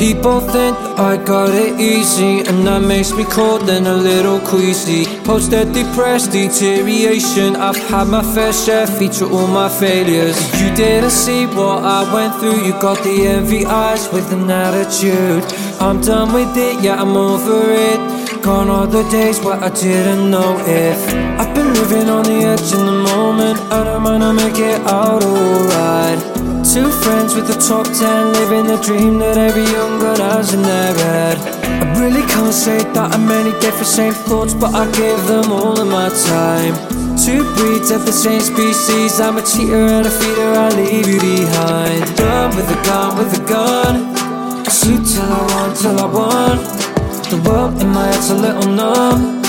People think I got it easy, and that makes me cold and a little queasy. Post depressed deterioration. I've had my fair share, feature all my failures. You didn't see what I went through, you got the envy eyes with an attitude. I'm done with it, yeah, I'm over it. Gone are the days where I didn't know if I've been living on the edge in the moment. I don't mind, I make it out alright. Two friends with the top ten, living the dream that every young girl has in their head. I really can't say that I'm any different, same thoughts, but I give them all of my time. Two breeds of the same species, I'm a cheater and a feeder, I leave you behind. Done with a gun, with a gun. Shoot till I want, till I want. The world in my head's a little numb.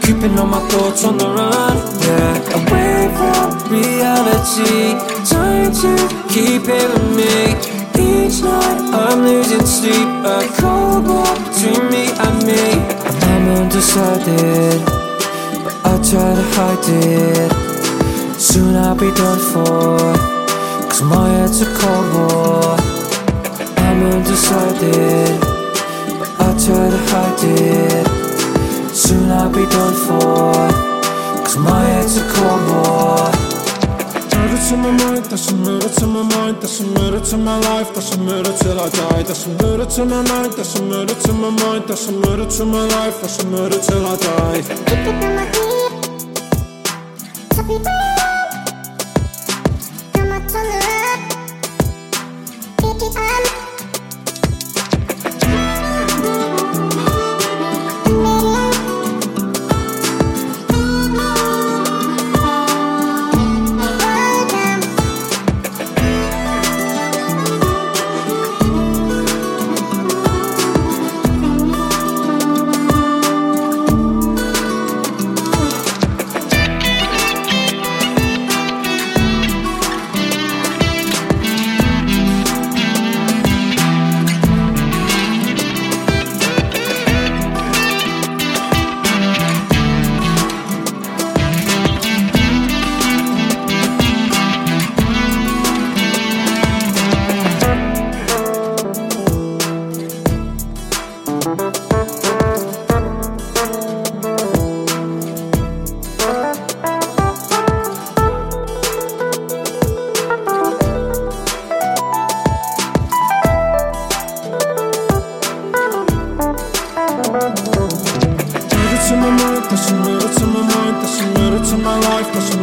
Keeping all my thoughts on the run, yeah. Away from reality, trying to keep it with me. Each night I'm losing sleep, a cold war between me and me. I'm undecided, but I try to hide it. Soon I'll be done for, cause my head's a cold war. I'm undecided, but I try to hide it. Soon I'll be done for Cause my head's a cold war to my mind, that's a murder to my mind That's a murder to my life, that's a murder till I die. That's a murder to my mind, that's a murder to my mind That's a murder to my life, that's a murder till I die to my life, that's